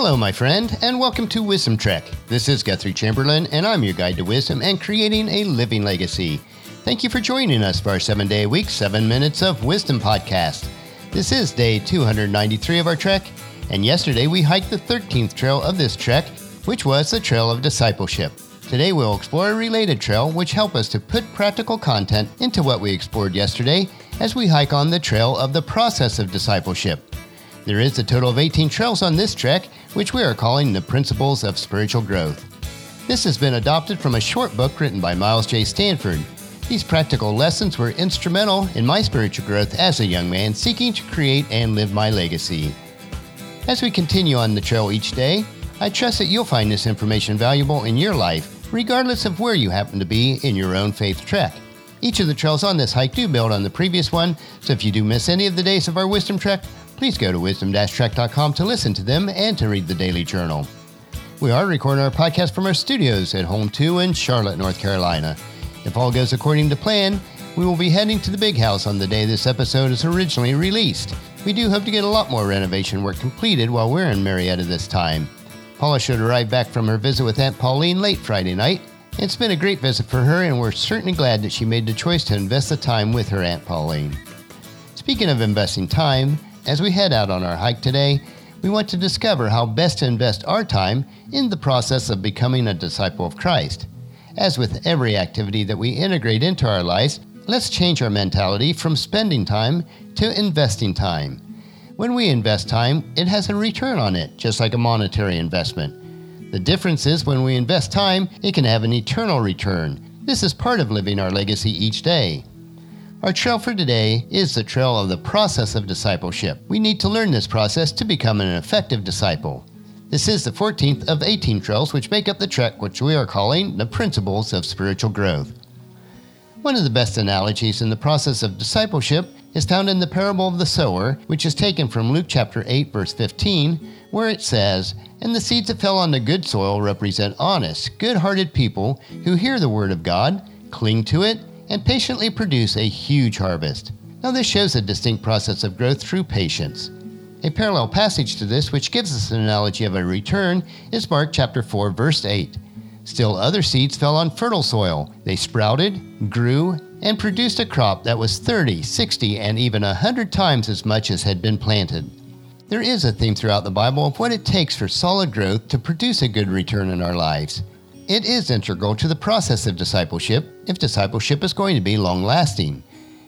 Hello, my friend, and welcome to Wisdom Trek. This is Guthrie Chamberlain, and I'm your guide to wisdom and creating a living legacy. Thank you for joining us for our seven day a week, seven minutes of wisdom podcast. This is day 293 of our trek, and yesterday we hiked the 13th trail of this trek, which was the Trail of Discipleship. Today we'll explore a related trail which help us to put practical content into what we explored yesterday as we hike on the trail of the process of discipleship. There is a total of 18 trails on this trek, which we are calling the Principles of Spiritual Growth. This has been adopted from a short book written by Miles J. Stanford. These practical lessons were instrumental in my spiritual growth as a young man seeking to create and live my legacy. As we continue on the trail each day, I trust that you'll find this information valuable in your life, regardless of where you happen to be in your own faith trek. Each of the trails on this hike do build on the previous one, so if you do miss any of the days of our wisdom trek, please go to wisdom-trek.com to listen to them and to read the daily journal. We are recording our podcast from our studios at Home 2 in Charlotte, North Carolina. If all goes according to plan, we will be heading to the big house on the day this episode is originally released. We do hope to get a lot more renovation work completed while we're in Marietta this time. Paula should arrive back from her visit with Aunt Pauline late Friday night. It's been a great visit for her, and we're certainly glad that she made the choice to invest the time with her Aunt Pauline. Speaking of investing time, as we head out on our hike today, we want to discover how best to invest our time in the process of becoming a disciple of Christ. As with every activity that we integrate into our lives, let's change our mentality from spending time to investing time. When we invest time, it has a return on it, just like a monetary investment. The difference is when we invest time, it can have an eternal return. This is part of living our legacy each day. Our trail for today is the trail of the process of discipleship. We need to learn this process to become an effective disciple. This is the 14th of 18 trails which make up the trek, which we are calling the Principles of Spiritual Growth. One of the best analogies in the process of discipleship is found in the parable of the sower, which is taken from Luke chapter 8, verse 15, where it says, And the seeds that fell on the good soil represent honest, good hearted people who hear the word of God, cling to it, and patiently produce a huge harvest. Now, this shows a distinct process of growth through patience. A parallel passage to this, which gives us an analogy of a return, is Mark chapter 4, verse 8. Still other seeds fell on fertile soil. They sprouted, grew, and produced a crop that was 30, 60, and even 100 times as much as had been planted. There is a theme throughout the Bible of what it takes for solid growth to produce a good return in our lives. It is integral to the process of discipleship if discipleship is going to be long lasting.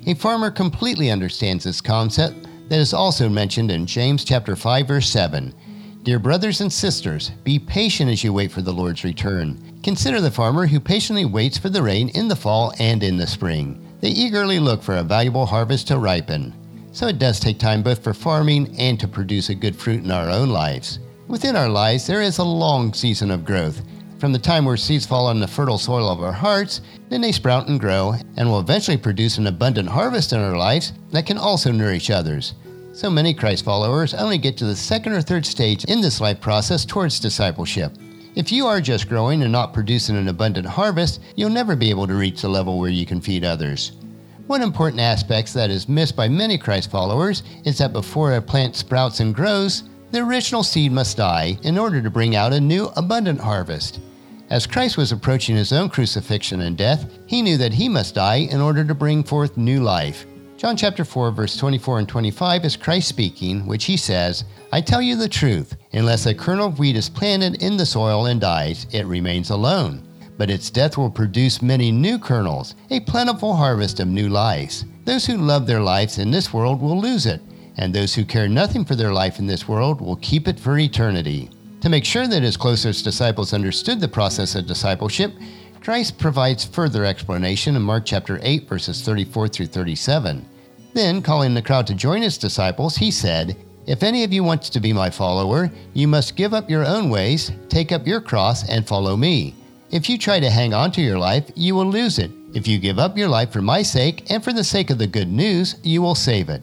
A farmer completely understands this concept that is also mentioned in James chapter 5 verse 7. Dear brothers and sisters, be patient as you wait for the Lord's return. Consider the farmer who patiently waits for the rain in the fall and in the spring. They eagerly look for a valuable harvest to ripen. So it does take time both for farming and to produce a good fruit in our own lives. Within our lives, there is a long season of growth, from the time where seeds fall on the fertile soil of our hearts, then they sprout and grow, and will eventually produce an abundant harvest in our lives that can also nourish others. So many Christ followers only get to the second or third stage in this life process towards discipleship. If you are just growing and not producing an abundant harvest, you'll never be able to reach the level where you can feed others. One important aspect that is missed by many Christ followers is that before a plant sprouts and grows, the original seed must die in order to bring out a new abundant harvest. As Christ was approaching his own crucifixion and death, he knew that he must die in order to bring forth new life. John chapter 4 verse 24 and 25 is Christ speaking, which he says, I tell you the truth, unless a kernel of wheat is planted in the soil and dies, it remains alone. But its death will produce many new kernels, a plentiful harvest of new lives. Those who love their lives in this world will lose it, and those who care nothing for their life in this world will keep it for eternity. To make sure that his closest disciples understood the process of discipleship, Christ provides further explanation in Mark chapter 8 verses 34 through 37. Then, calling the crowd to join his disciples, he said, If any of you wants to be my follower, you must give up your own ways, take up your cross, and follow me. If you try to hang on to your life, you will lose it. If you give up your life for my sake and for the sake of the good news, you will save it.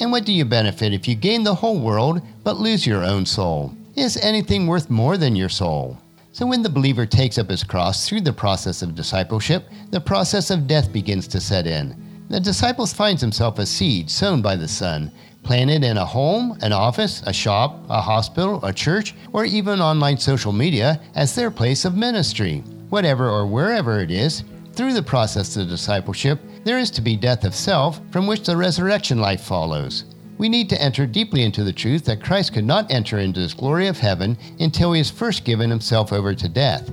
And what do you benefit if you gain the whole world but lose your own soul? Is anything worth more than your soul? So, when the believer takes up his cross through the process of discipleship, the process of death begins to set in. The disciple finds himself a seed sown by the Son, planted in a home, an office, a shop, a hospital, a church, or even online social media as their place of ministry. Whatever or wherever it is, through the process of discipleship, there is to be death of self from which the resurrection life follows. We need to enter deeply into the truth that Christ could not enter into this glory of heaven until he has first given himself over to death.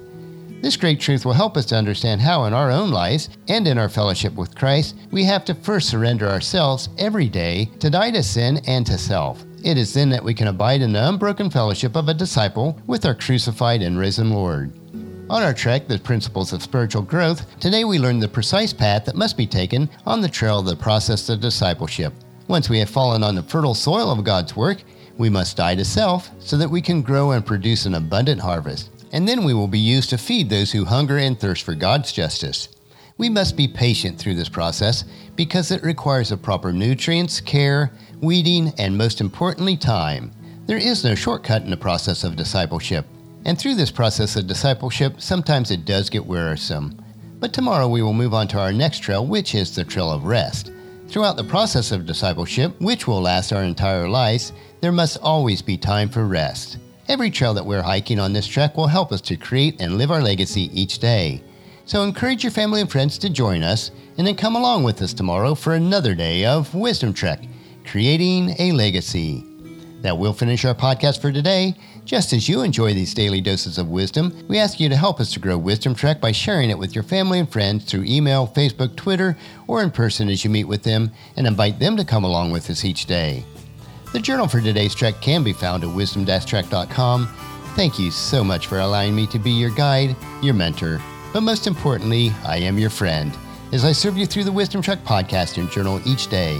This great truth will help us to understand how, in our own lives and in our fellowship with Christ, we have to first surrender ourselves every day to die to sin and to self. It is then that we can abide in the unbroken fellowship of a disciple with our crucified and risen Lord. On our trek, The Principles of Spiritual Growth, today we learn the precise path that must be taken on the trail of the process of discipleship. Once we have fallen on the fertile soil of God's work, we must die to self so that we can grow and produce an abundant harvest and then we will be used to feed those who hunger and thirst for God's justice. We must be patient through this process because it requires the proper nutrients, care, weeding, and most importantly, time. There is no shortcut in the process of discipleship. And through this process of discipleship, sometimes it does get wearisome. But tomorrow we will move on to our next trail, which is the trail of rest. Throughout the process of discipleship, which will last our entire lives, there must always be time for rest. Every trail that we're hiking on this trek will help us to create and live our legacy each day. So encourage your family and friends to join us and then come along with us tomorrow for another day of Wisdom Trek, creating a legacy. That will finish our podcast for today. Just as you enjoy these daily doses of wisdom, we ask you to help us to grow Wisdom Trek by sharing it with your family and friends through email, Facebook, Twitter, or in person as you meet with them, and invite them to come along with us each day. The journal for today's trek can be found at wisdom-trek.com. Thank you so much for allowing me to be your guide, your mentor, but most importantly, I am your friend as I serve you through the Wisdom Trek podcast and journal each day.